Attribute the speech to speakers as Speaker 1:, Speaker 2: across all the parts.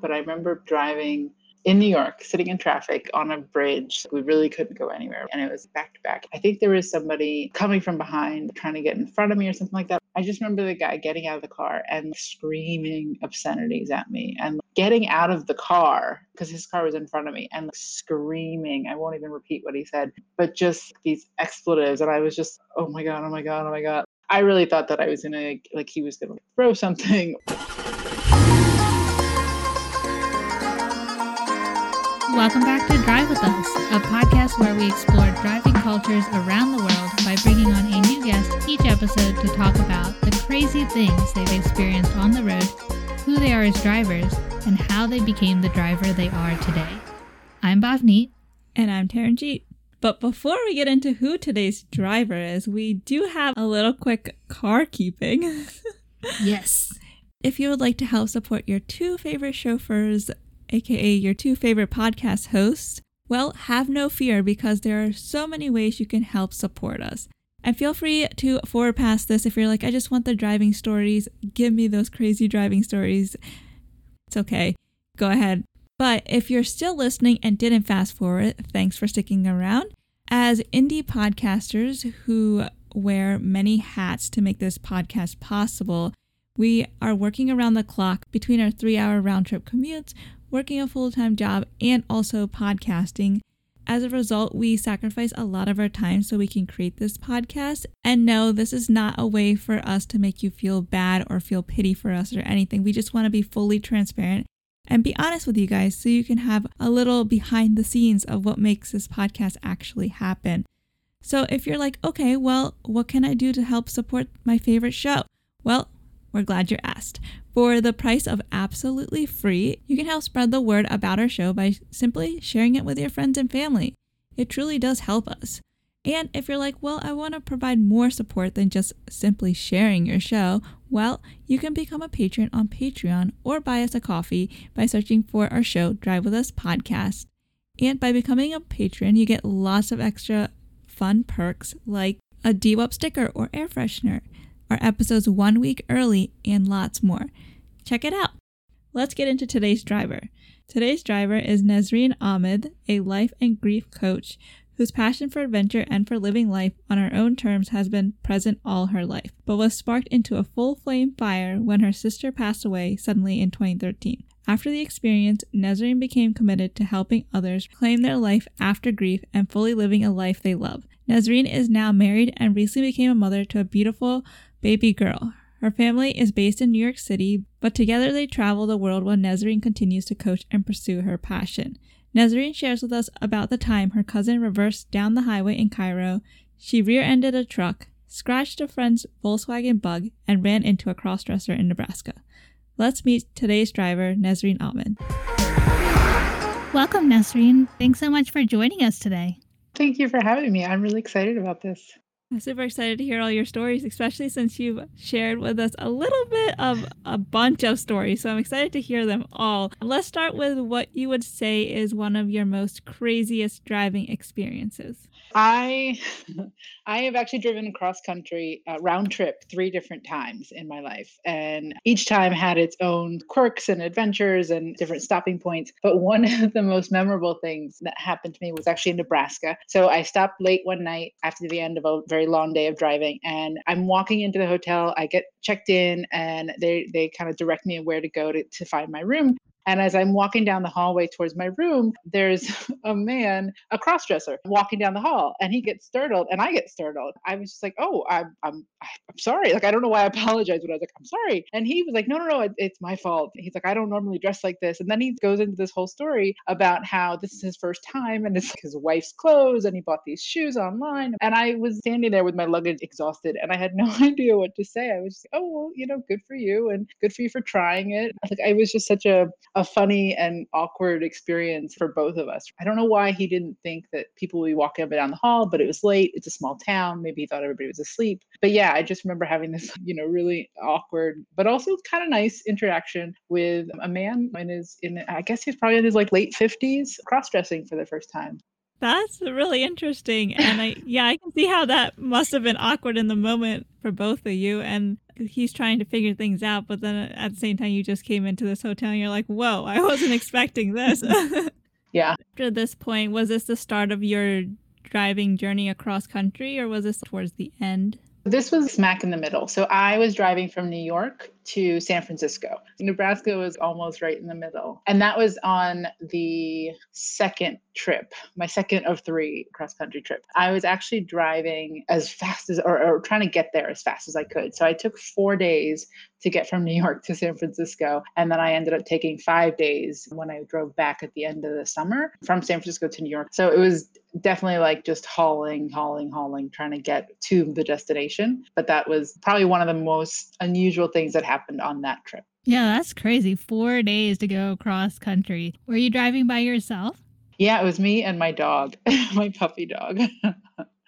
Speaker 1: But I remember driving in New York, sitting in traffic on a bridge. We really couldn't go anywhere. And it was back to back. I think there was somebody coming from behind trying to get in front of me or something like that. I just remember the guy getting out of the car and screaming obscenities at me and getting out of the car because his car was in front of me and screaming. I won't even repeat what he said, but just these expletives. And I was just, oh my God, oh my God, oh my God. I really thought that I was gonna, like he was to throw something.
Speaker 2: Welcome back to Drive With Us, a podcast where we explore driving cultures around the world by bringing on a new guest each episode to talk about the crazy things they've experienced on the road, who they are as drivers, and how they became the driver they are today. I'm Bhavneet.
Speaker 3: And I'm Taranjeet. But before we get into who today's driver is, we do have a little quick car keeping.
Speaker 2: yes.
Speaker 3: If you would like to help support your two favorite chauffeurs aka your two favorite podcast hosts, well, have no fear because there are so many ways you can help support us. And feel free to forward past this if you're like, I just want the driving stories. Give me those crazy driving stories. It's okay. Go ahead. But if you're still listening and didn't fast forward, thanks for sticking around. As indie podcasters who wear many hats to make this podcast possible, we are working around the clock between our three hour round trip commutes working a full time job, and also podcasting. As a result, we sacrifice a lot of our time so we can create this podcast. And no, this is not a way for us to make you feel bad or feel pity for us or anything. We just want to be fully transparent and be honest with you guys so you can have a little behind the scenes of what makes this podcast actually happen. So if you're like, okay, well, what can I do to help support my favorite show? Well, we're glad you're asked. For the price of absolutely free, you can help spread the word about our show by simply sharing it with your friends and family. It truly does help us. And if you're like, well, I want to provide more support than just simply sharing your show, well, you can become a patron on Patreon or buy us a coffee by searching for our show, Drive With Us Podcast. And by becoming a patron, you get lots of extra fun perks like a DWAP sticker or air freshener our episodes one week early, and lots more. Check it out. Let's get into today's driver. Today's driver is Nesreen Ahmed, a life and grief coach whose passion for adventure and for living life on her own terms has been present all her life, but was sparked into a full flame fire when her sister passed away suddenly in 2013. After the experience, Nesreen became committed to helping others claim their life after grief and fully living a life they love. Nesreen is now married and recently became a mother to a beautiful baby girl. Her family is based in New York City, but together they travel the world while Nesreen continues to coach and pursue her passion. Nesreen shares with us about the time her cousin reversed down the highway in Cairo, she rear ended a truck, scratched a friend's Volkswagen bug, and ran into a crossdresser in Nebraska. Let's meet today's driver, Nesreen Ahmed.
Speaker 2: Welcome, Nesreen. Thanks so much for joining us today.
Speaker 1: Thank you for having me. I'm really excited about this.
Speaker 3: I'm super excited to hear all your stories, especially since you've shared with us a little bit of a bunch of stories. So I'm excited to hear them all. Let's start with what you would say is one of your most craziest driving experiences.
Speaker 1: I I have actually driven cross country uh, round trip three different times in my life, and each time had its own quirks and adventures and different stopping points. But one of the most memorable things that happened to me was actually in Nebraska. So I stopped late one night after the end of a very long day of driving, and I'm walking into the hotel. I get checked in, and they they kind of direct me where to go to, to find my room. And as I'm walking down the hallway towards my room, there's a man, a crossdresser, walking down the hall, and he gets startled, and I get startled. I was just like, "Oh, I'm, I'm, I'm sorry." Like I don't know why I apologized, but I was like, "I'm sorry." And he was like, "No, no, no, it, it's my fault." He's like, "I don't normally dress like this," and then he goes into this whole story about how this is his first time, and it's his wife's clothes, and he bought these shoes online. And I was standing there with my luggage exhausted, and I had no idea what to say. I was just, "Oh, well, you know, good for you, and good for you for trying it." Like I was just such a a funny and awkward experience for both of us. I don't know why he didn't think that people would be walking up and down the hall, but it was late. It's a small town. Maybe he thought everybody was asleep. But yeah, I just remember having this, you know, really awkward, but also kind of nice interaction with a man in his, in I guess he's probably in his like late 50s, cross dressing for the first time.
Speaker 3: That's really interesting. And I, yeah, I can see how that must have been awkward in the moment for both of you. And he's trying to figure things out, but then at the same time, you just came into this hotel and you're like, whoa, I wasn't expecting this.
Speaker 1: yeah.
Speaker 3: After this point, was this the start of your driving journey across country or was this towards the end?
Speaker 1: This was smack in the middle. So I was driving from New York to San Francisco. Nebraska was almost right in the middle. And that was on the second trip, my second of three cross country trips. I was actually driving as fast as, or, or, trying to get there as fast as I could. So I took four days to get from New York to San Francisco. And then I ended up taking five days when I drove back at the end of the summer from San Francisco to New York. So it was definitely like just hauling, hauling, hauling, trying to get to the destination. But that was probably one of the most unusual things that happened on that trip.
Speaker 2: Yeah, that's crazy. Four days to go cross country. Were you driving by yourself?
Speaker 1: Yeah, it was me and my dog, my puppy dog.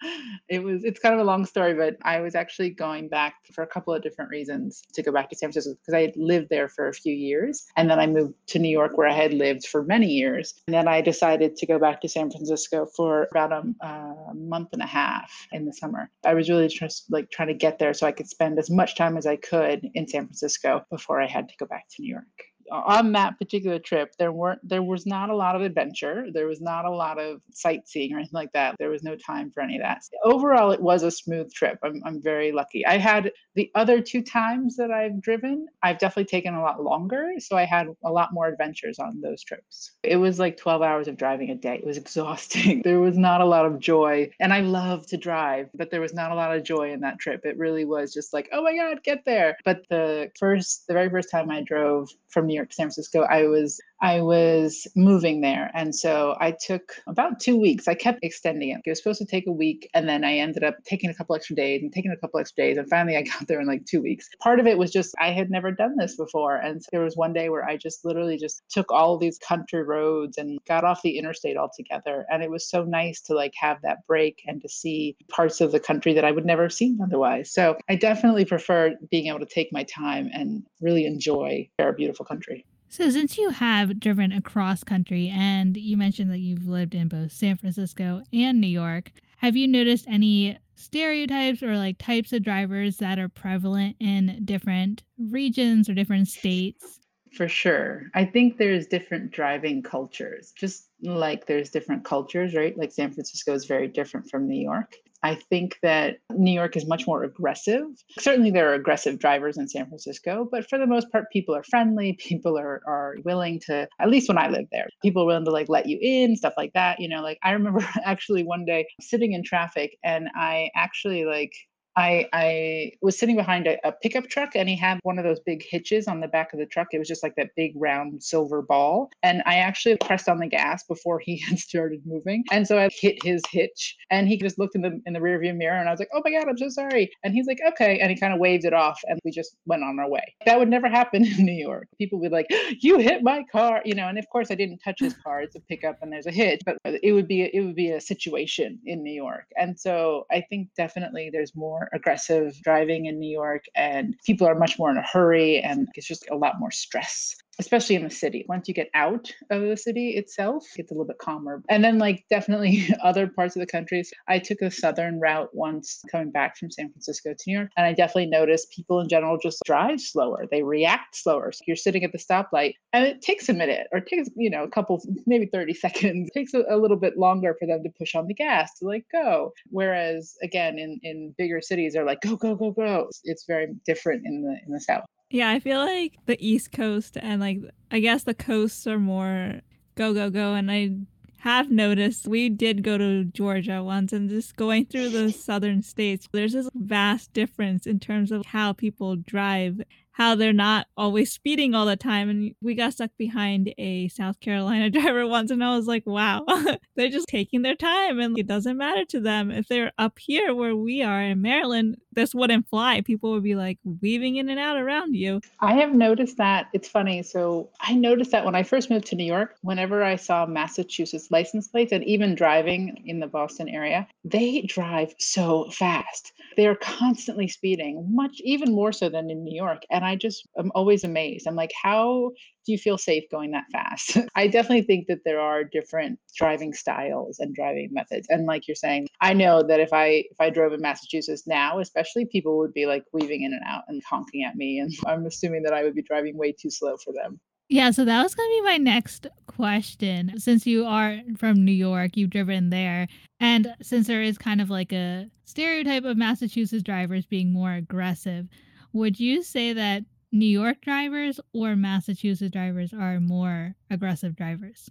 Speaker 1: it was it's kind of a long story but i was actually going back for a couple of different reasons to go back to san francisco because i had lived there for a few years and then i moved to new york where i had lived for many years and then i decided to go back to san francisco for about a, a month and a half in the summer. I was really just like trying to get there so i could spend as much time as i could in san francisco before i had to go back to new york on that particular trip there weren't there was not a lot of adventure. There was not a lot of sightseeing or anything like that. There was no time for any of that. Overall it was a smooth trip. I'm, I'm very lucky. I had the other two times that i've driven i've definitely taken a lot longer so i had a lot more adventures on those trips. It was like 12 hours of driving a day. It was exhausting. There was not a lot of joy and i love to drive but there was not a lot of joy in that trip. It really was just like oh my god get there! But the first the very first time i drove from York San Francisco, I was I was moving there. And so I took about two weeks. I kept extending it. It was supposed to take a week. And then I ended up taking a couple extra days and taking a couple extra days. And finally I got there in like two weeks. Part of it was just I had never done this before. And so there was one day where I just literally just took all these country roads and got off the interstate altogether. And it was so nice to like have that break and to see parts of the country that I would never have seen otherwise. So I definitely prefer being able to take my time and really enjoy our beautiful country.
Speaker 2: So, since you have driven across country and you mentioned that you've lived in both San Francisco and New York, have you noticed any stereotypes or like types of drivers that are prevalent in different regions or different states?
Speaker 1: For sure. I think there's different driving cultures, just like there's different cultures, right? Like San Francisco is very different from New York. I think that New York is much more aggressive. Certainly, there are aggressive drivers in San Francisco, but for the most part, people are friendly. People are, are willing to, at least when I lived there, people are willing to like let you in, stuff like that. You know, like I remember actually one day sitting in traffic and I actually like I I was sitting behind a, a, pickup truck and he had one of those big hitches on the back of the truck. It was just like that big round silver ball. And I actually pressed on the gas before he had started moving. And so I hit his hitch and he just looked in the in the rearview mirror and I was like, Oh my God, I'm so sorry. And he's like, Okay. And he kind of waved it off and we just went on our way. That would never happen in New York. People would be like, You hit my car, you know, and of course I didn't touch his car. It's a pickup and there's a hitch, but it would be it would be a situation in New York. And so I think definitely there's more aggressive driving in New York, and people are much more in a hurry, and it's just a lot more stress especially in the city. Once you get out of the city itself, it's a little bit calmer. And then, like, definitely other parts of the country. I took a southern route once coming back from San Francisco to New York, and I definitely noticed people in general just drive slower. They react slower. So you're sitting at the stoplight, and it takes a minute or takes, you know, a couple, maybe 30 seconds. It takes a, a little bit longer for them to push on the gas to like go. Whereas, again, in, in bigger cities, they're like, go, go, go, go. It's very different in the in the South.
Speaker 3: Yeah, I feel like the East Coast and like I guess the coasts are more go go go and I have noticed we did go to Georgia once and just going through the southern states there's this vast difference in terms of how people drive how they're not always speeding all the time. And we got stuck behind a South Carolina driver once, and I was like, wow, they're just taking their time and it doesn't matter to them. If they're up here where we are in Maryland, this wouldn't fly. People would be like weaving in and out around you.
Speaker 1: I have noticed that. It's funny. So I noticed that when I first moved to New York, whenever I saw Massachusetts license plates and even driving in the Boston area, they drive so fast. They're constantly speeding, much even more so than in New York. And And I just, I'm always amazed. I'm like, how do you feel safe going that fast? I definitely think that there are different driving styles and driving methods. And like you're saying, I know that if I if I drove in Massachusetts now, especially people would be like weaving in and out and honking at me. And I'm assuming that I would be driving way too slow for them.
Speaker 2: Yeah, so that was going to be my next question. Since you are from New York, you've driven there. And since there is kind of like a stereotype of Massachusetts drivers being more aggressive, would you say that New York drivers or Massachusetts drivers are more aggressive drivers?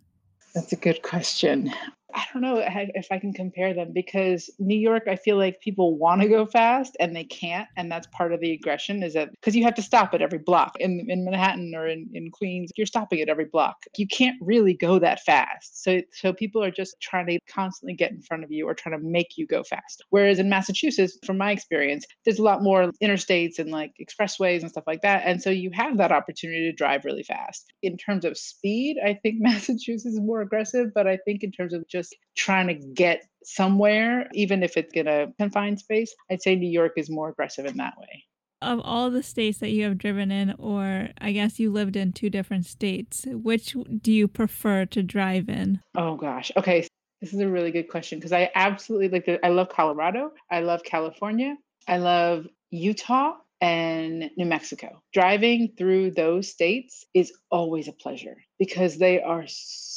Speaker 1: That's a good question. I don't know if I can compare them because New York, I feel like people want to go fast and they can't. And that's part of the aggression is that because you have to stop at every block in, in Manhattan or in, in Queens, you're stopping at every block. You can't really go that fast. So, so people are just trying to constantly get in front of you or trying to make you go fast. Whereas in Massachusetts, from my experience, there's a lot more interstates and like expressways and stuff like that. And so you have that opportunity to drive really fast. In terms of speed, I think Massachusetts is more aggressive, but I think in terms of just just trying to get somewhere, even if it's in a confined space, I'd say New York is more aggressive in that way.
Speaker 3: Of all the states that you have driven in, or I guess you lived in two different states, which do you prefer to drive in?
Speaker 1: Oh, gosh. Okay. This is a really good question because I absolutely like the, I love Colorado. I love California. I love Utah and New Mexico. Driving through those states is always a pleasure because they are so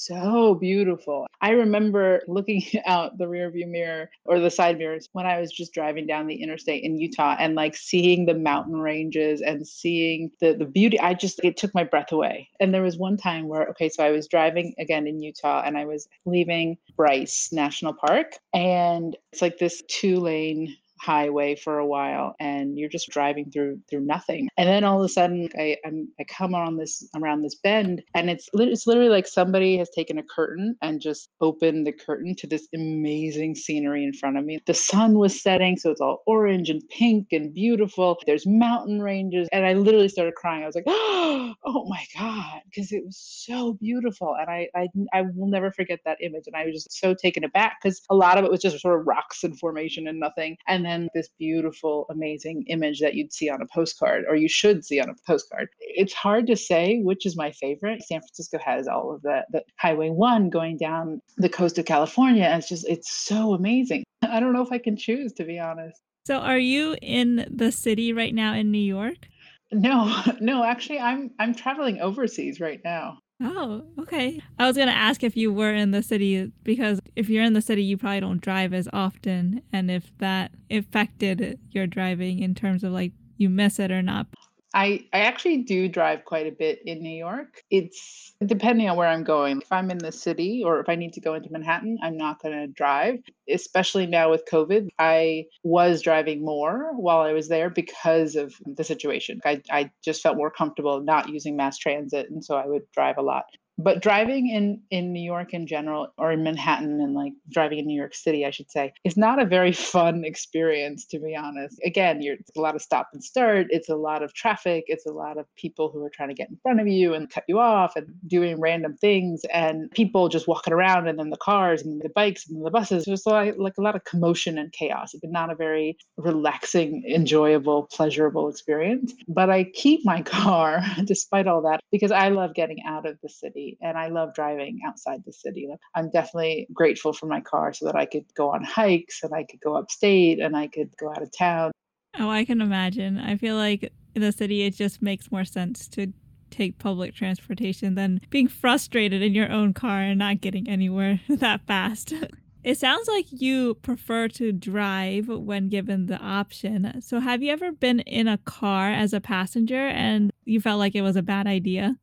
Speaker 1: beautiful. I remember looking out the rearview mirror or the side mirrors when I was just driving down the interstate in Utah and like seeing the mountain ranges and seeing the the beauty. I just it took my breath away. And there was one time where okay, so I was driving again in Utah and I was leaving Bryce National Park and it's like this two lane highway for a while and you're just driving through through nothing. And then all of a sudden i I'm, i come on this around this bend and it's it's literally like somebody has taken a curtain and just opened the curtain to this amazing scenery in front of me. The sun was setting so it's all orange and pink and beautiful. There's mountain ranges and i literally started crying. I was like oh my god because it was so beautiful and I, I i will never forget that image and i was just so taken aback because a lot of it was just sort of rocks and formation and nothing and then this beautiful, amazing image that you'd see on a postcard, or you should see on a postcard. It's hard to say which is my favorite. San Francisco has all of that. The Highway One going down the coast of California. It's just, it's so amazing. I don't know if I can choose, to be honest.
Speaker 3: So, are you in the city right now in New York?
Speaker 1: No, no, actually I'm I'm traveling overseas right now.
Speaker 3: Oh, okay. I was going to ask if you were in the city because if you're in the city, you probably don't drive as often. And if that affected your driving in terms of like you miss it or not.
Speaker 1: I, I actually do drive quite a bit in New York. It's depending on where I'm going. If I'm in the city or if I need to go into Manhattan, I'm not going to drive, especially now with COVID. I was driving more while I was there because of the situation. I, I just felt more comfortable not using mass transit. And so I would drive a lot but driving in in New York in general or in Manhattan and like driving in New York City I should say is not a very fun experience to be honest. Again you're it's a lot of stop and start it's a lot of traffic it's a lot of people who are trying to get in front of you and cut you off and doing random things and people just walking around and then the cars and the bikes and the buses. There's like, like a lot of commotion and chaos it's not a very relaxing enjoyable pleasurable experience. But I keep my car despite all that because I love getting out of the city and I love driving outside the city. I'm definitely grateful for my car so that I could go on hikes and I could go upstate and I could go out of town.
Speaker 3: Oh, I can imagine. I feel like in the city it just makes more sense to take public transportation than being frustrated in your own car and not getting anywhere that fast. It sounds like you prefer to drive when given the option. So, have you ever been in a car as a passenger and you felt like it was a bad idea?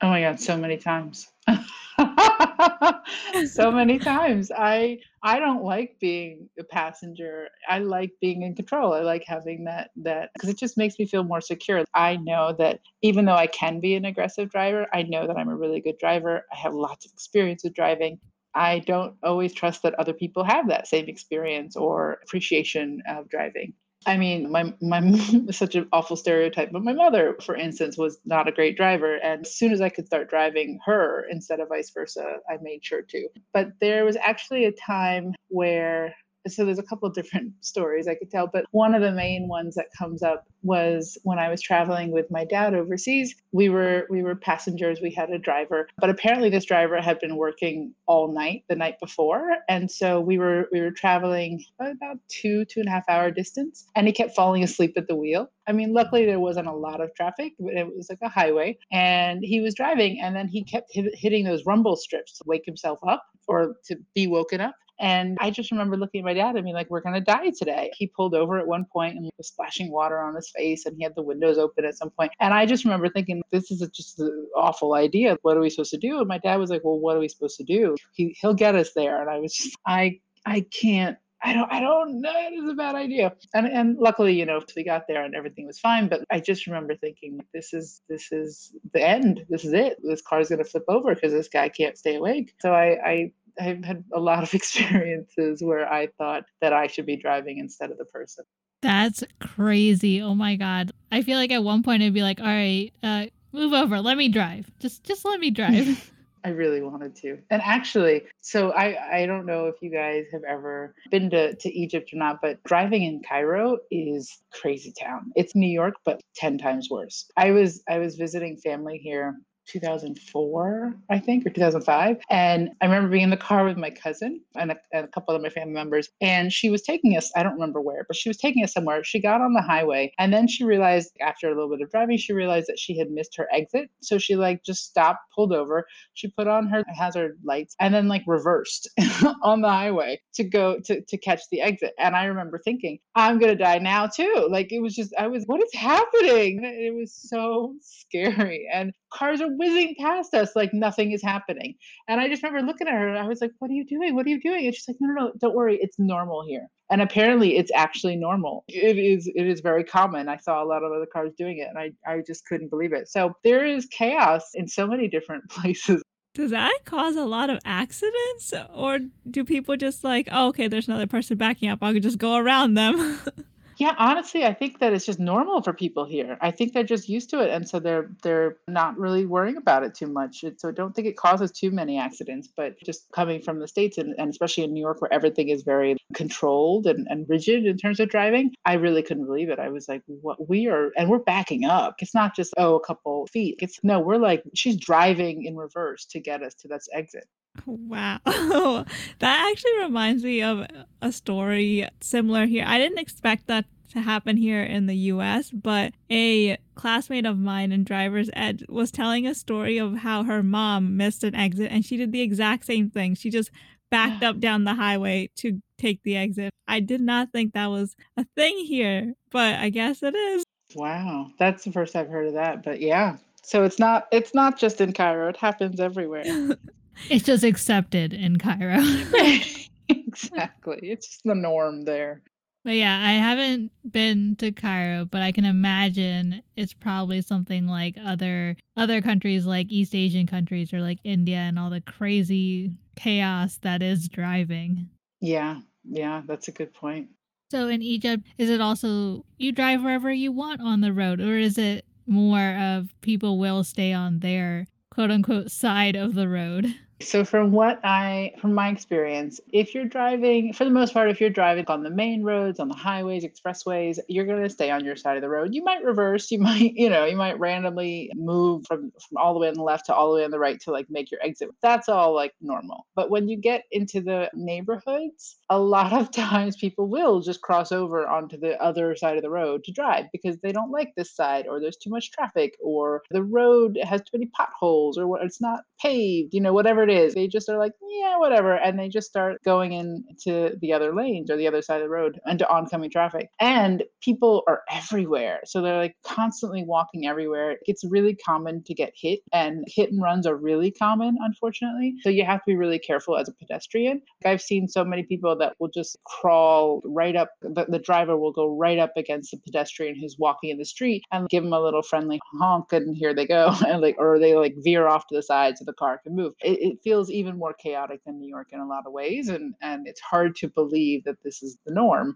Speaker 1: Oh my god, so many times. so many times. I I don't like being a passenger. I like being in control. I like having that that because it just makes me feel more secure. I know that even though I can be an aggressive driver, I know that I'm a really good driver. I have lots of experience with driving. I don't always trust that other people have that same experience or appreciation of driving. I mean, my my such an awful stereotype, but my mother, for instance, was not a great driver. And as soon as I could start driving her instead of vice versa, I made sure to. But there was actually a time where So there's a couple of different stories I could tell, but one of the main ones that comes up was when I was traveling with my dad overseas. We were we were passengers. We had a driver, but apparently this driver had been working all night the night before, and so we were we were traveling about two two and a half hour distance, and he kept falling asleep at the wheel. I mean, luckily there wasn't a lot of traffic, but it was like a highway, and he was driving, and then he kept hitting those rumble strips to wake himself up or to be woken up. And I just remember looking at my dad and being like, we're going to die today. He pulled over at one point and was splashing water on his face and he had the windows open at some point. And I just remember thinking, this is just an awful idea. What are we supposed to do? And my dad was like, well, what are we supposed to do? He, he'll get us there. And I was just, I, I can't I don't I don't know. It is a bad idea. And and luckily, you know, we got there and everything was fine. But I just remember thinking, this is this is the end. This is it. This car's gonna flip over because this guy can't stay awake. So I, I I've had a lot of experiences where I thought that I should be driving instead of the person.
Speaker 2: That's crazy. Oh my god. I feel like at one point I'd be like, "All right, uh, move over. Let me drive. Just just let me drive."
Speaker 1: I really wanted to. And actually, so I I don't know if you guys have ever been to to Egypt or not, but driving in Cairo is crazy town. It's New York but 10 times worse. I was I was visiting family here 2004, I think, or 2005. And I remember being in the car with my cousin and a, and a, couple of my family members. And she was taking us, I don't remember where, but she was taking us somewhere. She got on the highway. And then she realized, after a little bit of driving, she realized that she had missed her exit. So she like just stopped, pulled over. She put on her hazard lights and then like reversed on the highway to go to, to catch the exit. And I remember thinking, I'm going to die now too. Like it was just, I was, what is happening? It was so scary. And cars are whizzing past us like nothing is happening. And I just remember looking at her and I was like, What are you doing? What are you doing? And she's like, No, no, no, don't worry, it's normal here. And apparently it's actually normal. It is it is very common. I saw a lot of other cars doing it and I, I just couldn't believe it. So there is chaos in so many different places.
Speaker 3: Does that cause a lot of accidents? Or do people just like, oh, okay, there's another person backing up. I could just go around them?
Speaker 1: Yeah, honestly, I think that it's just normal for people here. I think they're just used to it, and so they're they're not really worrying about it too much. so I don't think it causes too many accidents. But just coming from the states, and, and especially in New York, where everything is very controlled and, and rigid in terms of driving, I really couldn't believe it. I was like, "What we are," and we're backing up. It's not just oh a couple feet. It's no, we're like she's driving in reverse to get us to that exit.
Speaker 3: Wow. that actually reminds me of a story similar here. I didn't expect that to happen here in the US, but a classmate of mine in driver's ed was telling a story of how her mom missed an exit and she did the exact same thing. She just backed up down the highway to take the exit. I did not think that was a thing here, but I guess it is.
Speaker 1: Wow. That's the first I've heard of that, but yeah. So it's not it's not just in Cairo, it happens everywhere.
Speaker 2: It's just accepted in Cairo.
Speaker 1: exactly. It's just the norm there.
Speaker 2: But yeah, I haven't been to Cairo, but I can imagine it's probably something like other other countries like East Asian countries or like India and all the crazy chaos that is driving.
Speaker 1: Yeah. Yeah, that's a good point.
Speaker 2: So in Egypt, is it also you drive wherever you want on the road or is it more of people will stay on their quote unquote side of the road?
Speaker 1: So from what I from my experience, if you're driving for the most part if you're driving on the main roads, on the highways, expressways, you're going to stay on your side of the road. You might reverse, you might, you know, you might randomly move from from all the way on the left to all the way on the right to like make your exit. That's all like normal. But when you get into the neighborhoods, a lot of times people will just cross over onto the other side of the road to drive because they don't like this side or there's too much traffic or the road has too many potholes or it's not paved, you know, whatever it is. They just are like, yeah, whatever. And they just start going into the other lanes or the other side of the road into oncoming traffic. And people are everywhere. So they're like constantly walking everywhere. It's really common to get hit, and hit and runs are really common, unfortunately. So you have to be really careful as a pedestrian. I've seen so many people that will just crawl right up, the, the driver will go right up against the pedestrian who's walking in the street and give them a little friendly honk, and here they go. and like, or they like veer off to the side so the car can move. It, it feels even more chaotic than New York in a lot of ways. And, and it's hard to believe that this is the norm.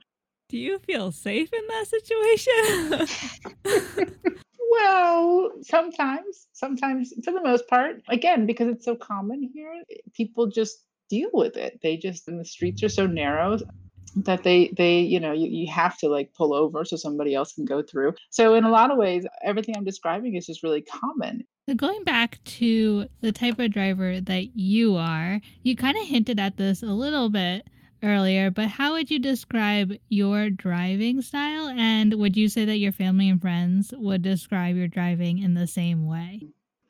Speaker 3: Do you feel safe in that situation?
Speaker 1: well, sometimes, sometimes for the most part, again, because it's so common here, people just deal with it. They just, and the streets are so narrow. That they they you know you, you have to like pull over so somebody else can go through. So in a lot of ways everything i'm describing is just really common.
Speaker 2: So going back to the type of driver that you are you kind of hinted at this a little bit earlier but how would you describe your driving style? And would you say that your family and friends would describe your driving in the same way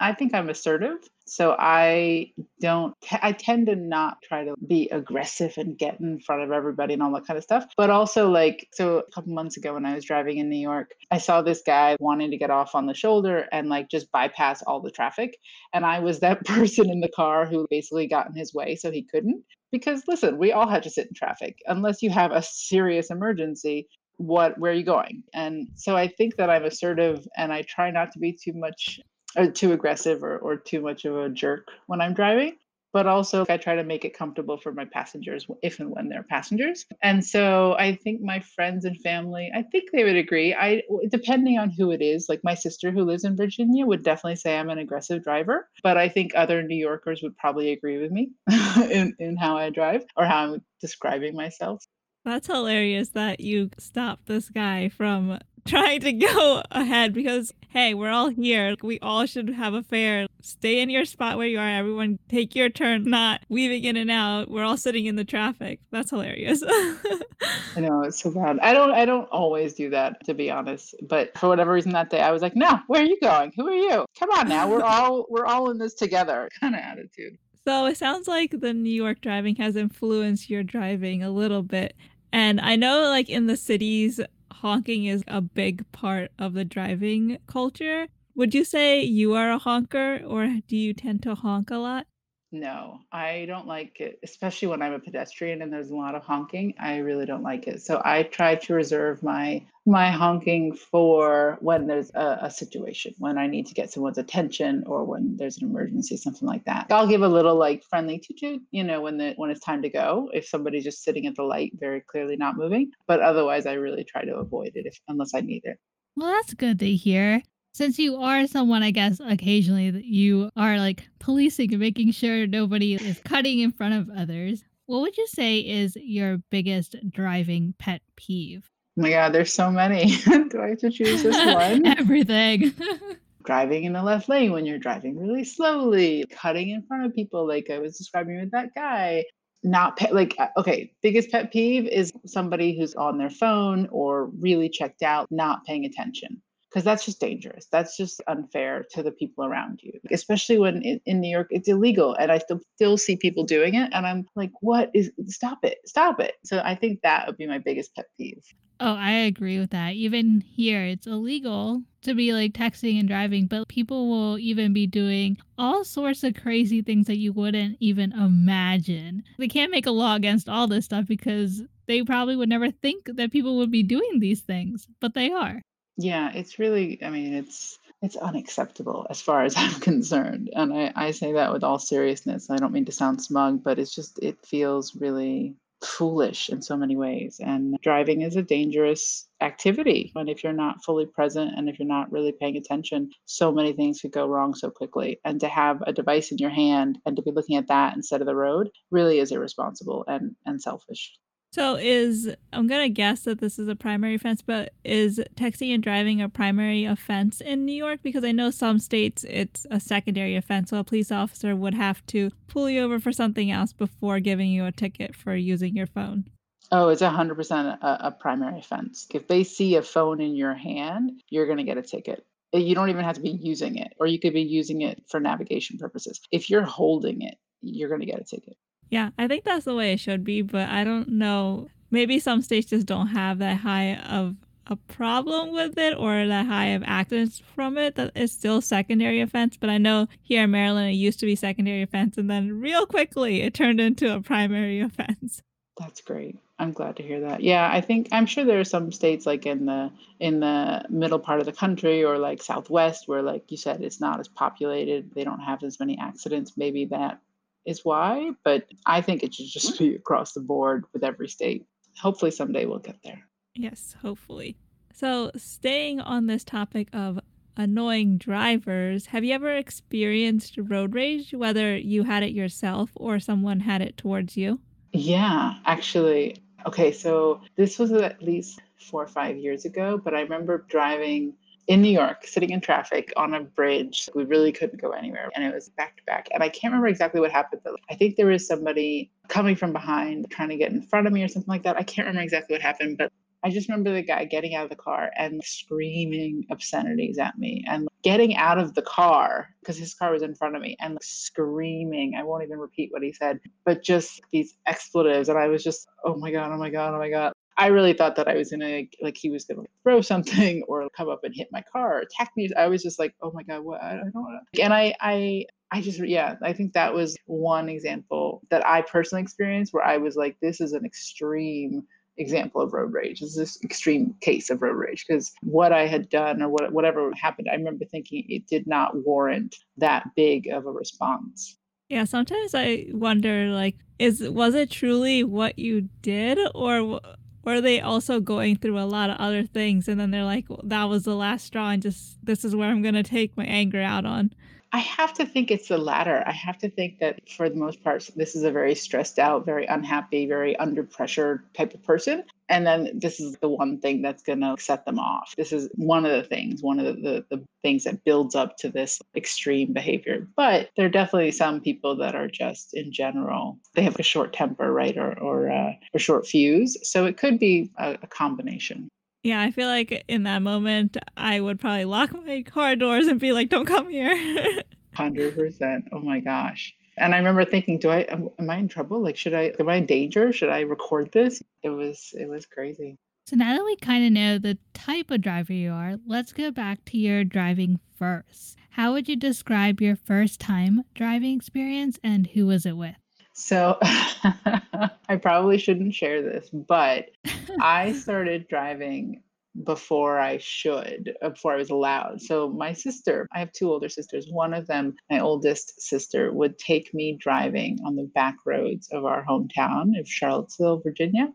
Speaker 1: I think I'm assertive. So I don't, I tend to not try to be aggressive and get in front of everybody and all that kind of stuff. But also, like, so a couple months ago when I was driving in New York, I saw this guy wanting to get off on the shoulder and like just bypass all the traffic. And I was that person in the car who basically got in his way so he couldn't. Because listen, we all have to sit in traffic unless you have a serious emergency what where are you going and so i think that i'm assertive and i try not to be too much or too aggressive or, or too much of a jerk when I'm driving. But also, I try to make it comfortable for my passengers if and when they're passengers. And so I think my friends and family, I think they would agree. I, depending on who it is, like my sister who lives in Virginia would definitely say I'm an aggressive driver. But I think other New Yorkers would probably agree with me in, in how I drive or how I'm describing myself.
Speaker 3: That's hilarious that you stopped this guy from trying to go ahead because hey, we're all here. We all should have a fare. Stay in your spot where you are. Everyone take your turn, not weaving in and out. We're all sitting in the traffic. That's hilarious.
Speaker 1: I know it's so bad. I don't I don't always do that to be honest. But for whatever reason that day I was like, no, where are you going? Who are you? Come on now. We're all we're all in this together kind of attitude.
Speaker 3: So it sounds like the New York driving has influenced your driving a little bit. And I know, like, in the cities, honking is a big part of the driving culture. Would you say you are a honker or do you tend to honk a lot?
Speaker 1: No, I don't like it, especially when I'm a pedestrian and there's a lot of honking. I really don't like it. So I try to reserve my my honking for when there's a, a situation, when I need to get someone's attention or when there's an emergency, something like that. I'll give a little like friendly toot toot, you know, when the when it's time to go. If somebody's just sitting at the light, very clearly not moving. But otherwise, I really try to avoid it if unless I need it.
Speaker 2: Well, that's good to hear since you are someone, I guess, occasionally that you are like policing and making sure nobody is cutting in front of others, what would you say is your biggest driving pet peeve?
Speaker 1: Oh my God, there's so many. Do I have to choose this one?
Speaker 2: Everything.
Speaker 1: driving in the left lane when you're driving really slowly, cutting in front of people, like I was describing with that guy. Not like, uh, okay, biggest pet peeve is somebody who's on their phone or really checked out, not paying attention because that's just dangerous. That's just unfair to the people around you, especially when in, in, New York it's illegal. And I still, still see people doing it. And I'm like, what is, stop it, stop it. So I think that would be my biggest pet peeve.
Speaker 2: Oh, I agree with that. Even here, it's illegal to be like texting and driving, but people will even be doing all sorts of crazy things that you wouldn't even imagine. They can't make a law against all this stuff because they probably would never think that people would be doing these things, but they are.
Speaker 1: Yeah, it's really, I mean, it's it's unacceptable as far as I'm concerned. And I, I say that with all seriousness. I don't mean to sound smug, but it's just it feels really foolish in so many ways. And driving is a dangerous activity. And if you're not fully present and if you're not really paying attention, so many things could go wrong so quickly. And to have a device in your hand and to be looking at that instead of the road really is irresponsible and, and selfish.
Speaker 3: So is I'm gonna guess that this is a primary offense, but is texting and driving a primary offense in New York? Because I know some states it's a secondary offense, so a police officer would have to pull you over for something else before giving you a ticket for using your phone.
Speaker 1: Oh, it's 100% a, a primary offense. If they see a phone in your hand, you're going to get a ticket. Uh, you don't even have to be using it, or you could be using it for navigation purposes. If you're holding it, you're going to get a ticket.
Speaker 3: Yeah, I think that's the way it should be, but I don't know. Maybe some states just don't have that high of a problem with it or that high of accidents from it that is still secondary offense. But I know here in Maryland it used to be secondary offense and then real quickly it turned into a primary offense.
Speaker 1: That's great. I'm glad to hear that. Yeah, I think I'm sure there are some states like in the in the middle part of the country or like southwest where like you said it's not as populated, they don't have as many accidents. Maybe that is why, but I think it should just be across the board with every state. Hopefully, someday we'll get there.
Speaker 3: Yes, hopefully. So, staying on this topic of annoying drivers, have you ever experienced road rage, whether you had it yourself or someone had it towards you?
Speaker 1: Yeah, actually, Okay, so this was at least four or five years ago, but I remember driving in New York, sitting in traffic on a bridge. We really couldn't go anywhere, and it was back to back. And I can't remember exactly what happened, but I think there was somebody coming from behind trying to get in front of me or something like that. I can't remember exactly what happened, but I just remember the guy getting out of the car and screaming obscenities at me and getting out of the car because his car was in front of me and screaming. I won't even repeat what he said, but just these expletives. And I was just, oh my God, oh my God, oh my God. I really thought that I was gonna like he was gonna throw something or come up and hit my car or attack me. I was just like, oh my god, what? I don't know. And I, I, I just yeah, I think that was one example that I personally experienced where I was like, this is an extreme example of road rage. This is this extreme case of road rage because what I had done or what, whatever happened, I remember thinking it did not warrant that big of a response.
Speaker 3: Yeah, sometimes I wonder like is was it truly what you did or were they also going through a lot of other things and then they're like well, that was the last straw and just this is where I'm going to take my anger out on?
Speaker 1: I have to think it's the latter. I have to think that for the most part, this is a very stressed out, very unhappy, very under pressure type of person. And then this is the one thing that's going to set them off. This is one of the things, one of the, the, the, things that builds up to this extreme behavior. But there are definitely some people that are just in general, they have a short temper, right? Or, or uh, a short fuse. So it could be a, a combination.
Speaker 3: Yeah, I feel like in that moment, I would probably lock my car doors and be like, don't come here.
Speaker 1: 100%. Oh my gosh. And I remember thinking, do I, am, am I in trouble? Like, should I, am I in danger? Should I record this? It was, it was crazy.
Speaker 2: So now that we kind of know the type of driver you are, let's go back to your driving first. How would you describe your first time driving experience and who was it with?
Speaker 1: So I probably shouldn't share this, but I started driving before I should, uh, before I was allowed. So my sister, I have two older sisters. One of them, my oldest sister, would take me driving on the back roads of our hometown of Charlottesville, Virginia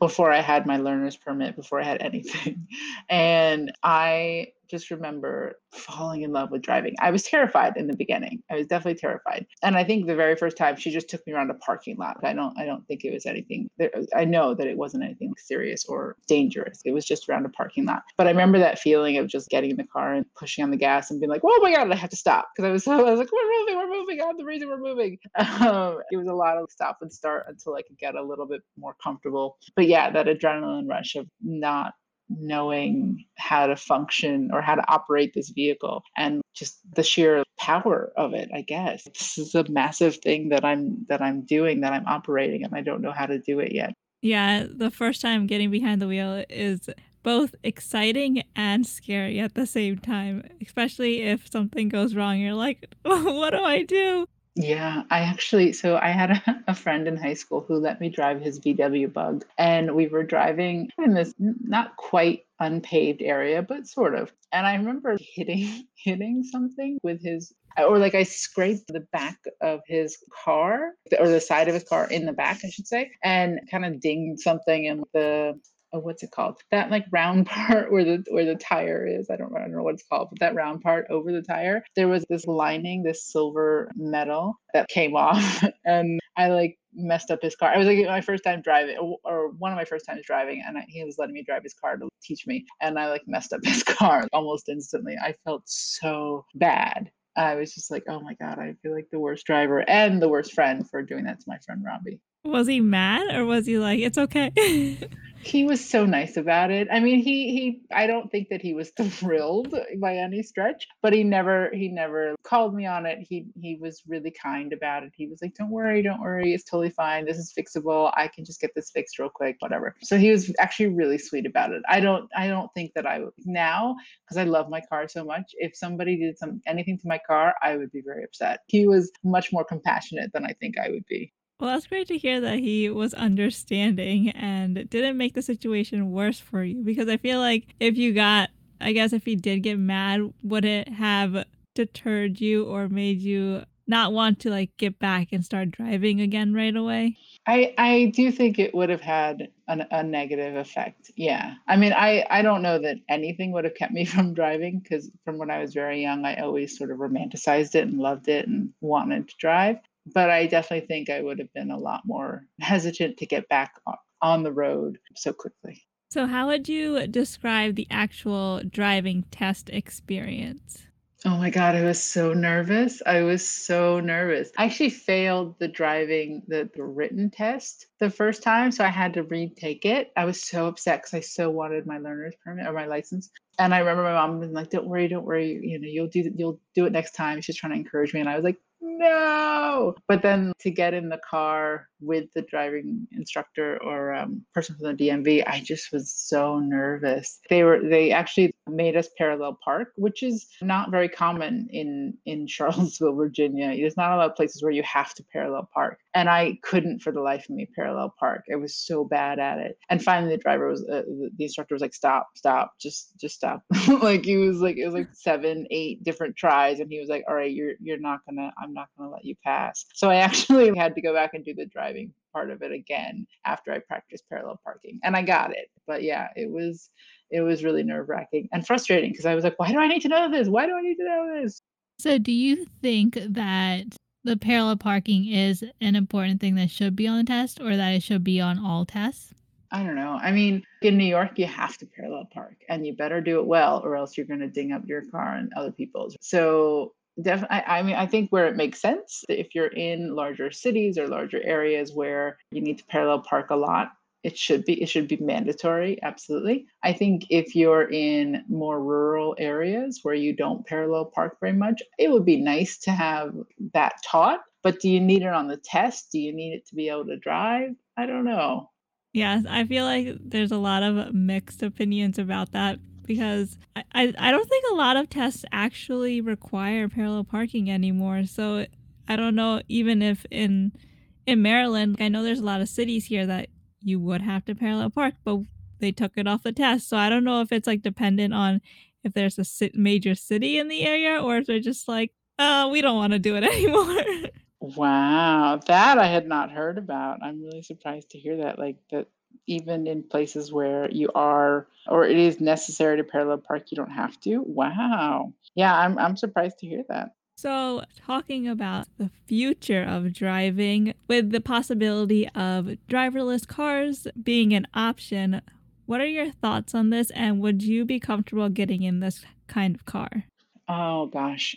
Speaker 1: before I had my learner's permit, before I had anything. And I just remember falling in love with driving. I was terrified in the beginning. I was definitely terrified. And I think the very first time she just took me around a parking lot. I don't I don't think it was anything I know that it wasn't anything serious or dangerous. It was just around a parking lot. But I remember that feeling of just getting in the car and pushing on the gas and being like, "Oh my god, I have to stop." Because I was I was like, "We're moving, we're moving. I'm the reason we're moving." Um, it was a lot of stop and start until I could get a little bit more comfortable. But yeah, that adrenaline rush of not knowing how to function or how to operate this vehicle and just the sheer power of it i guess. This is a massive thing that i'm that i'm doing that i'm operating and i don't know how to do it yet.
Speaker 3: Yeah the first time getting behind the wheel is both exciting and scary at the same time especially if something goes wrong. You're like what do i do
Speaker 1: yeah, I actually, so I had a, a, friend in high school who let me drive his VW bug, and we were driving in this not quite unpaved area, but sort of. And I remember hitting hitting something with his or like I scraped the back of his car or the side of his car in the back, I should say, and kind of dinged something in the oh, what's it called? That like round part where the where the tire is. I don't, I don't know what it's called, but that round part over the tire. There was this lining, this silver metal that came off, and I like messed up his car. I was like my first time driving, or one of my first times driving, and I, he was letting me drive his car to teach me, and I like messed up his car almost instantly. I felt so bad. I was just like, oh my god, I feel like the worst driver and the worst friend for doing that to my friend Robbie.
Speaker 3: Was he mad or was he like, it's okay?
Speaker 1: he was so nice about it. I mean, he he I don't think that he was thrilled by any stretch, but he never he never called me on it. He he was really kind about it. He was like, "Don't worry, don't worry. It's totally fine. This is fixable. I can just get this fixed real quick, whatever." So he was actually really sweet about it. I don't I don't think that I would now because I love my car so much. If somebody did some anything to my car, I would be very upset. He was much more compassionate than I think I would be.
Speaker 3: Well, that's great to hear that he was understanding and didn't make the situation worse for you because I feel like if you got, I guess if he did get mad, would it have deterred you or made you not want to like get back and start driving again right away?
Speaker 1: I, I do think it would have had an, a negative effect. Yeah. I mean, I, I don't know that anything would have kept me from driving because from when I was very young, I always sort of romanticized it and loved it and wanted to drive but I definitely think I would have been a lot more hesitant to get back on the road so quickly.
Speaker 3: So, how would you describe the actual driving test experience?
Speaker 1: Oh my God, I was so nervous. I was so nervous. I actually failed the driving, the, the written test the first time. So I had to retake it. I was so upset because I so wanted my learner's permit or my license. And I remember my mom being like, Don't worry, don't worry. You know, you'll do you'll do it next time. She's trying to encourage me. And I was like, no. But then to get in the car with the driving instructor or um, person from the DMV, I just was so nervous. They were they actually made us parallel park, which is not very common in in Charlottesville, Virginia. There's not a lot of places where you have to parallel park, and I couldn't for the life of me parallel park. I was so bad at it. And finally, the driver was uh, the instructor was like, "Stop, stop, just just stop." like he was like it was like seven, eight different tries, and he was like, "All right, you're you're not gonna. I'm not to let you pass. So I actually had to go back and do the driving part of it again after I practiced parallel parking and I got it. But yeah, it was it was really nerve wracking and frustrating because I was like, why do I need to know this? Why do I need to know this?
Speaker 2: So do you think that the parallel parking is an important thing that should be on the test or that it should be on all tests?
Speaker 1: I don't know. I mean, in New York, you have to parallel park and you better do it well or else you're going to ding up your car and other people's. So Definitely. I mean, I think where it makes sense, if you're in larger cities or larger areas where you need to parallel park a lot, it should be it should be mandatory absolutely. I think if you're in more rural areas where you don't parallel park very much it would be nice to have that taught but do you need it on the test? Do you need it to be able to drive? I don't know.
Speaker 3: Yes i feel like there's a lot of mixed opinions about that because I, I, I don't think a lot of tests actually require parallel parking anymore. So I don't know even if in in Maryland, I know there's a lot of cities here that you would have to parallel park, but they took it off the test. So I don't know if it's like dependent on if there's a major city in the area or if they're just like, oh, we don't want to do it anymore.
Speaker 1: wow, that I had not heard about. I'm really surprised to hear that. Like that even in places where you are or it is necessary to parallel park, you don't have to. Wow. Yeah, I'm I'm surprised to hear that.
Speaker 3: So, talking about the future of driving with the possibility of driverless cars being an option, what are your thoughts on this and would you be comfortable getting in this kind of car?
Speaker 1: Oh gosh.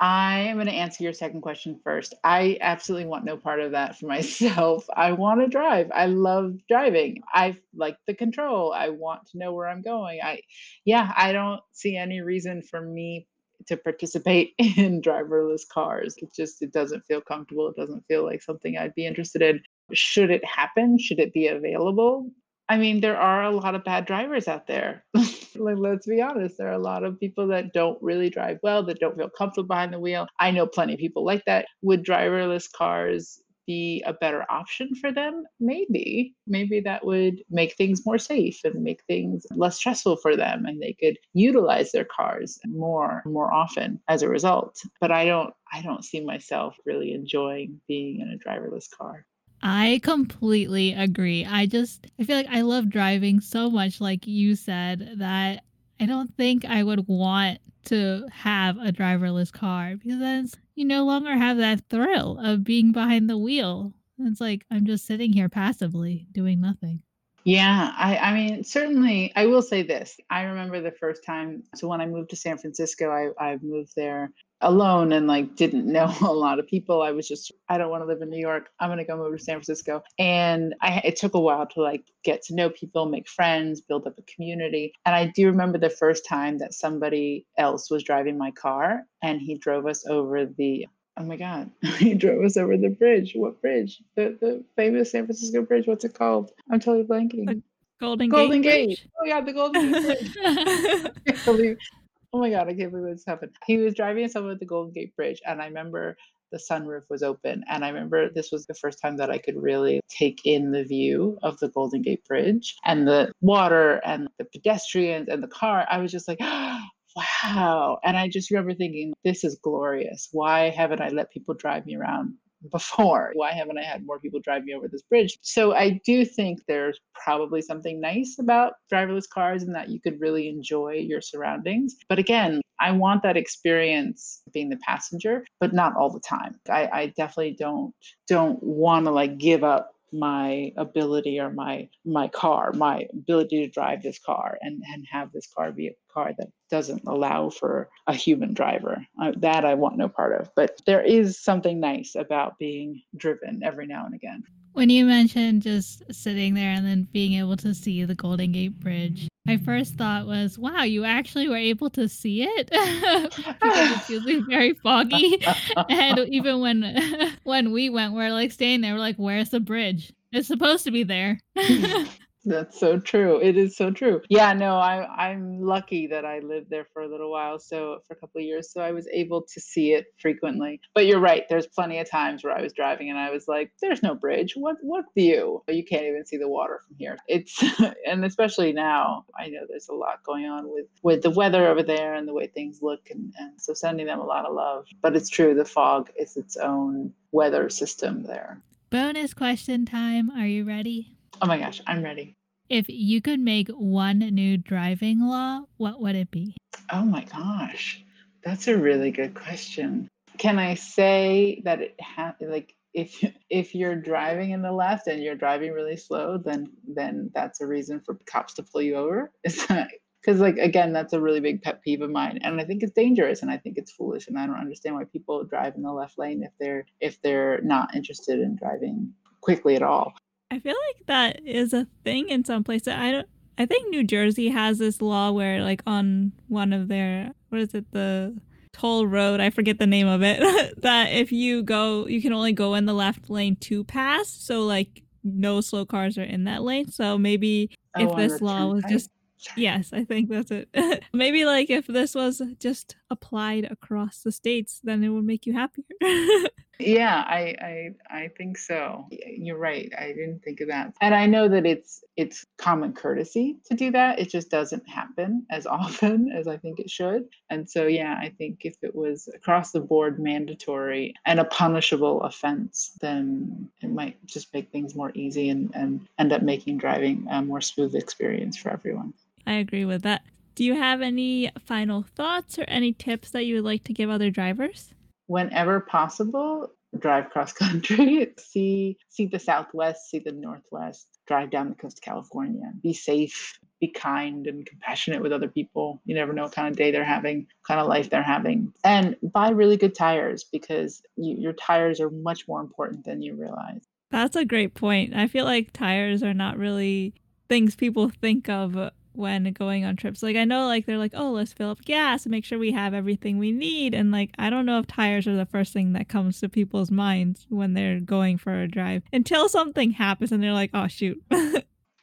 Speaker 1: I am going to answer your second question first. I absolutely want no part of that for myself. I want to drive. I love driving. I like the control. I want to know where I'm going. I yeah, I don't see any reason for me to participate in driverless cars. It just it doesn't feel comfortable. It doesn't feel like something I'd be interested in. Should it happen? Should it be available? I mean, there are a lot of bad drivers out there. like, let's be honest, there are a lot of people that don't really drive well, that don't feel comfortable behind the wheel. I know plenty of people like that. Would driverless cars be a better option for them? Maybe. Maybe that would make things more safe and make things less stressful for them and they could utilize their cars more more often as a result. But I don't I don't see myself really enjoying being in a driverless car.
Speaker 2: I completely agree. I just I feel like I love driving so much like you said that I don't think I would want to have a driverless car because then you no longer have that thrill of being behind the wheel. It's like I'm just sitting here passively doing nothing.
Speaker 1: Yeah, I, I mean, certainly, I will say this. I remember the first time. So when I moved to San Francisco, I, I moved there alone and like didn't know a lot of people. I was just, I don't want to live in New York. I'm going to go move to San Francisco. And I, it took a while to like get to know people, make friends, build up a community. And I do remember the first time that somebody else was driving my car and he drove us over the Oh my God. he drove us over the bridge. What bridge? The the famous San Francisco bridge. What's it called? I'm totally blanking. The
Speaker 3: Golden,
Speaker 1: Golden
Speaker 3: Gate. Gate.
Speaker 1: Oh yeah, the Golden Gate. oh my god, I can't believe this happened. He was driving us over the Golden Gate Bridge, and I remember the sunroof was open. And I remember this was the first time that I could really take in the view of the Golden Gate Bridge and the water and the pedestrians and the car. I was just like, wow. And I just remember thinking, this is glorious. Why haven't I let people drive me around before. Why haven't I had more people drive me over this bridge? So I do think there's probably something nice about driverless cars and that you could really enjoy your surroundings. But again, I want that experience being the passenger, but not all the time. I, I definitely don't don't want to like give up my ability or my my car, my ability to drive this car and, and have this car be a car that doesn't allow for a human driver. Uh, that I want no part of. But there is something nice about being driven every now and again.
Speaker 2: When you mentioned just sitting there and then being able to see the Golden Gate Bridge, my mm-hmm. first thought was, wow, you actually were able to see it because it feels very foggy. and even when when we went, we are like staying there, we're like, where's the bridge? It's supposed to be there. Hmm.
Speaker 1: That's so true. It is so true. Yeah, no, I I'm lucky that I lived there for a little while, so for a couple of years, so I was able to see it frequently. But you're right. There's plenty of times where I was driving and I was like, "There's no bridge. What what view? You can't even see the water from here." It's and especially now, I know there's a lot going on with with the weather over there and the way things look, and and so sending them a lot of love. But it's true, the fog is its own weather system there.
Speaker 2: Bonus question time. Are you ready?
Speaker 1: Oh my gosh, I'm ready.
Speaker 2: If you could make one new driving law, what would it be?
Speaker 1: Oh my gosh, that's a really good question. Can I say that it has like if if you're driving in the left and you're driving really slow, then then that's a reason for cops to pull you over? Is that because like again that's a really big pet peeve of mine and i think it's dangerous and i think it's foolish and i don't understand why people drive in the left lane if they're if they're not interested in driving quickly at all
Speaker 3: I feel like that is a thing in some places. I don't. I think New Jersey has this law where, like, on one of their what is it the toll road? I forget the name of it. that if you go, you can only go in the left lane to pass. So like, no slow cars are in that lane. So maybe oh, if this law was just Yes, I think that's it. Maybe like if this was just applied across the states, then it would make you happier.
Speaker 1: yeah, I, I I think so. You're right. I didn't think of that. And I know that it's it's common courtesy to do that. It just doesn't happen as often as I think it should. And so yeah, I think if it was across the board mandatory and a punishable offense, then it might just make things more easy and, and end up making driving a more smooth experience for everyone.
Speaker 3: I agree with that. Do you have any final thoughts or any tips that you would like to give other drivers?
Speaker 1: Whenever possible, drive cross country, see see the southwest, see the northwest, drive down the coast of California. Be safe, be kind and compassionate with other people. You never know what kind of day they're having, kind of life they're having. And buy really good tires because you, your tires are much more important than you realize.
Speaker 3: That's a great point. I feel like tires are not really things people think of when going on trips. Like I know like they're like, "Oh, let's fill up gas and make sure we have everything we need." And like I don't know if tires are the first thing that comes to people's minds when they're going for a drive until something happens and they're like, "Oh, shoot."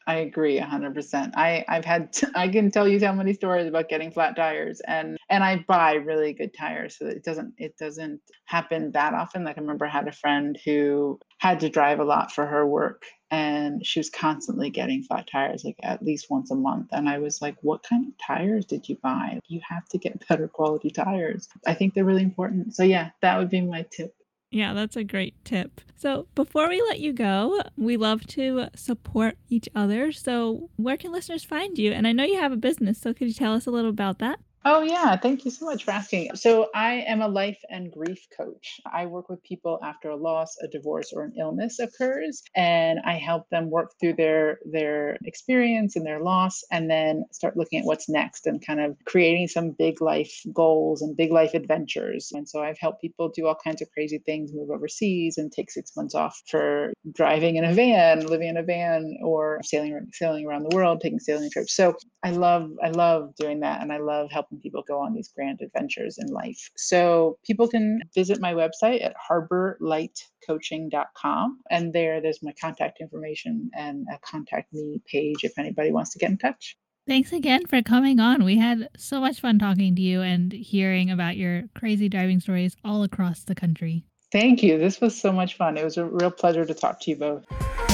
Speaker 1: I agree 100%. I I've had t- I can tell you so many stories about getting flat tires and and I buy really good tires so it doesn't it doesn't happen that often. Like I remember I had a friend who had to drive a lot for her work and she was constantly getting flat tires like at least once a month and i was like what kind of tires did you buy you have to get better quality tires i think they're really important so yeah that would be my tip
Speaker 3: yeah, that's a great tip. So, before we let you go, we love to support each other. So, where can listeners find you? And I know you have a business, so could you tell us a little about that?
Speaker 1: Oh, yeah. Thank you so much for asking. So, I am a life and grief coach. I work with people after a loss, a divorce, or an illness occurs, and I help them work through their their experience and their loss, and then start looking at what's next and kind of creating some big life goals and big life adventures. And so, I've helped people do all kinds of crazy things, move overseas, and take six months off for driving in a van, living in a van, or sailing sailing around the world, taking sailing trips. So, I love I love doing that, and I love helping people go on these grand adventures in life. So people can visit my website at harborlightcoaching.com. And there, there's my contact information and a contact me page if anybody wants to get in touch.
Speaker 2: Thanks again for coming on. We had so much fun talking to you and hearing about your crazy driving stories all across the country.
Speaker 1: Thank you. This was so much fun. It was a real pleasure to talk to you both.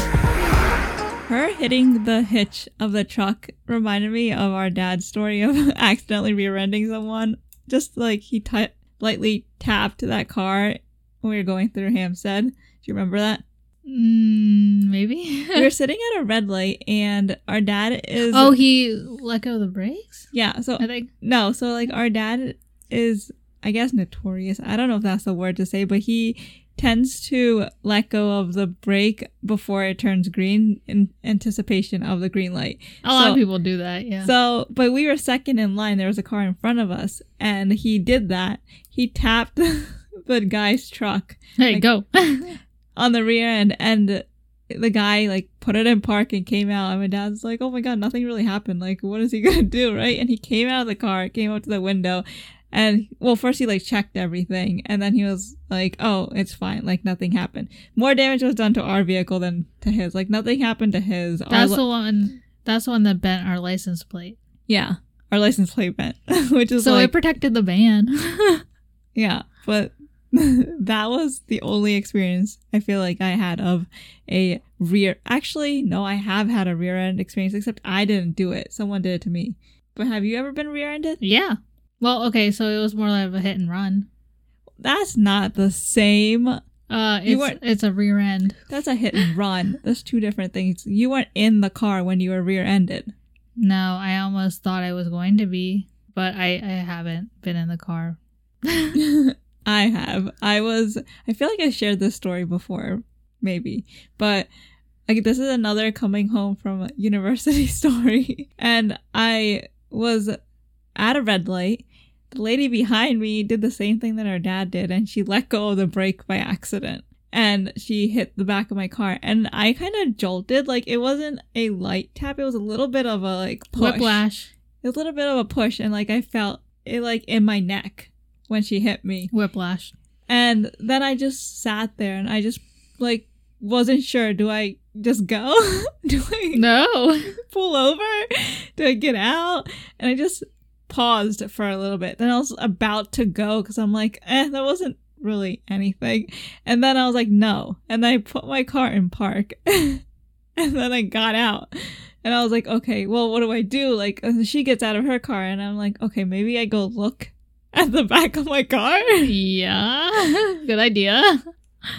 Speaker 3: Her hitting the hitch of the truck reminded me of our dad's story of accidentally rear-ending someone. Just like he t- lightly tapped that car when we were going through Hampstead. Do you remember that?
Speaker 2: Mm, maybe.
Speaker 3: we were sitting at a red light and our dad is
Speaker 2: Oh, he let go of the brakes?
Speaker 3: Yeah, so I think no, so like our dad is I guess notorious. I don't know if that's the word to say, but he tends to let go of the brake before it turns green in anticipation of the green light.
Speaker 2: A lot of people do that. Yeah.
Speaker 3: So, but we were second in line. There was a car in front of us, and he did that. He tapped the guy's truck
Speaker 2: hey,
Speaker 3: like-
Speaker 2: go.
Speaker 3: on the rear end, and the guy like put it in park and came out. And my dad's like, "Oh my god, nothing really happened. Like, what is he gonna do, right?" And he came out of the car, came up to the window, and well, first he like checked everything, and then he was like, "Oh, it's fine. Like nothing happened. More damage was done to our vehicle than to his. Like nothing happened to his.
Speaker 2: That's
Speaker 3: li-
Speaker 2: the one. That's the one that bent our license plate.
Speaker 3: yeah." Our license plate bent, which is
Speaker 2: So
Speaker 3: like
Speaker 2: it protected the van.
Speaker 3: Yeah, but that was the only experience I feel like I had of a rear. Actually, no, I have had a rear end experience, except I didn't do it. Someone did it to me. But have you ever been rear ended?
Speaker 2: yeah. Well, okay, so it was more like a hit and run.
Speaker 3: That's not the same.
Speaker 2: Uh,
Speaker 3: You
Speaker 2: it's
Speaker 3: weren't-
Speaker 2: it's a rear end.
Speaker 3: That's a hit and run. That's two different things. You weren't in the car when you were rear ended.
Speaker 2: No, I almost thought I was going to be, but I I haven't been in the car.
Speaker 3: I have. I was. I feel like I shared this story before, maybe, but like this is another coming home from a university story, and I was at a red light. The lady behind me did the same thing that her dad did, and she let go of the brake by accident. And she hit the back of my car, and I kind of jolted. Like it wasn't a light tap; it was a little bit of a like push.
Speaker 2: Whiplash.
Speaker 3: It was a little bit of a push, and like I felt it like in my neck when she hit me.
Speaker 2: Whiplash.
Speaker 3: And then I just sat there and I just like wasn't sure. Do I just go? Do I
Speaker 2: No.
Speaker 3: pull over? Do I get out? And I just paused for a little bit. Then I was about to go because I'm like, eh, that wasn't really anything. And then I was like, no. And I put my car in park. and then I got out. And I was like, okay, well, what do I do? Like, and she gets out of her car, and I'm like, okay, maybe I go look at the back of my car.
Speaker 2: Yeah. Good idea.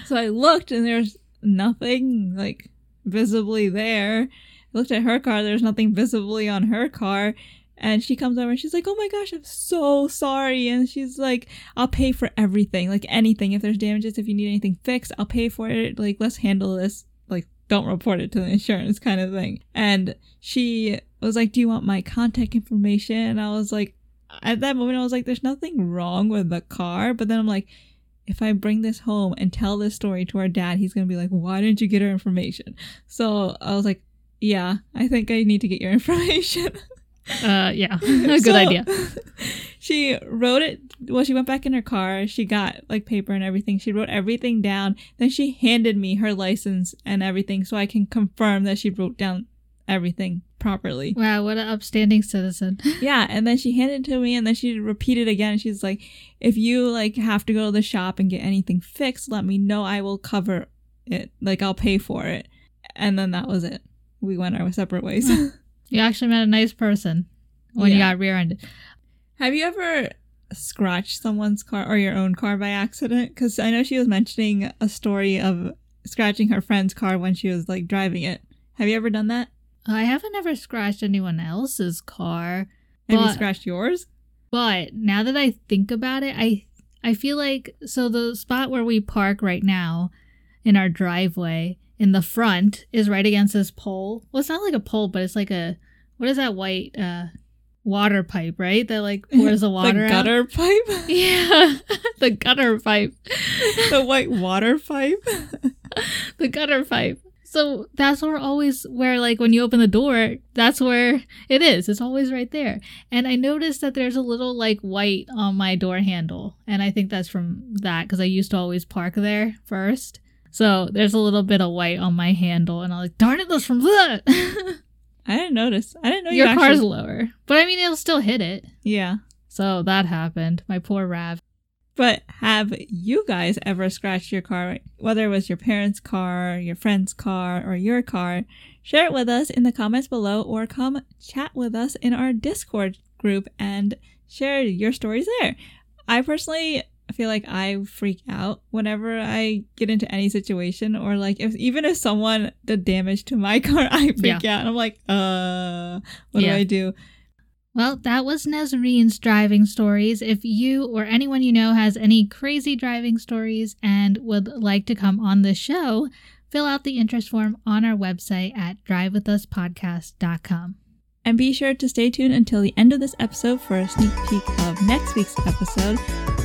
Speaker 3: So I looked and there's nothing like visibly there. I looked at her car, there's nothing visibly on her car. And she comes over and she's like, Oh my gosh, I'm so sorry. And she's like, I'll pay for everything, like anything. If there's damages, if you need anything fixed, I'll pay for it. Like, let's handle this. Like, don't report it to the insurance kind of thing. And she was like, Do you want my contact information? And I was like, At that moment, I was like, There's nothing wrong with the car. But then I'm like, if I bring this home and tell this story to our dad, he's gonna be like, "Why didn't you get her information?" So I was like, "Yeah, I think I need to get your information."
Speaker 2: Uh, yeah. Good
Speaker 3: So,
Speaker 2: idea.
Speaker 3: She wrote it. Well, she went back in her car. She got like paper and everything. She wrote everything down. Then she handed me her license and everything, so I can confirm that she wrote down everything properly.
Speaker 2: Wow, what an upstanding citizen.
Speaker 3: Yeah, and then she handed it to me, and then she repeated again. She's like, "If you like have to go to the shop and get anything fixed, let me know. I will cover it. Like I'll pay for it." And then that was it. We went our separate ways.
Speaker 2: You actually met a nice person when you got rear-ended.
Speaker 3: have you ever scratched someone's car or your own car by accident? Because I know she was mentioning a story of scratching her friend's car when she was like driving it. Have you ever done that?
Speaker 2: I haven't ever scratched anyone else's car,
Speaker 3: Have you scratched yours?
Speaker 2: but now that I think about it, I I feel like so the spot where we park right now in our driveway in the front is right against this pole. Well, it's not like a pole, but it's like a what is that white uh water pipe, right? That like pours the water
Speaker 3: the
Speaker 2: out.
Speaker 3: gutter pipe?
Speaker 2: Yeah, the gutter pipe.
Speaker 3: the white water pipe?
Speaker 2: the gutter pipe. So that's where always where like when you open the door, that's where it is. It's always right there. And I noticed that there's a little like white on my door handle, and I think that's from that because I used to always park there first. So there's a little bit of white on my handle, and I'm like, darn it, that's from that.
Speaker 3: I didn't notice. I didn't know
Speaker 2: Your
Speaker 3: you
Speaker 2: car's
Speaker 3: actually-
Speaker 2: lower, but I mean it'll still hit it.
Speaker 3: Yeah.
Speaker 2: So that happened. My poor Rav.
Speaker 3: But have you guys ever scratched your car, whether it was your parents' car, your friend's car, or your car? Share it with us in the comments below or come chat with us in our Discord group and share your stories there. I personally feel like I freak out whenever I get into any situation or like if even if someone did damage to my car, I freak out. I'm like, uh, what
Speaker 2: Yeah.
Speaker 3: do I do?
Speaker 2: Well, that was Nazarene's driving stories. If you or anyone you know has any crazy driving stories and would like to come on the show, fill out the interest form on our website at drivewithuspodcast.com.
Speaker 3: And be sure to stay tuned until the end of this episode for a sneak peek of next week's episode.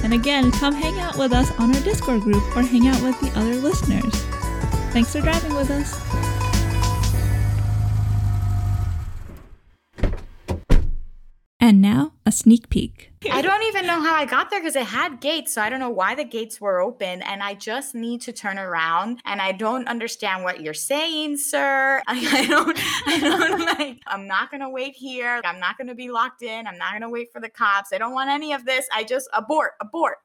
Speaker 3: And again, come hang out with us on our Discord group or hang out with the other listeners. Thanks for driving with us. And now, a sneak peek.
Speaker 4: I don't even know how I got there because it had gates, so I don't know why the gates were open. And I just need to turn around, and I don't understand what you're saying, sir. I, I don't, I don't like. I'm not gonna wait here. I'm not gonna be locked in. I'm not gonna wait for the cops. I don't want any of this. I just abort, abort.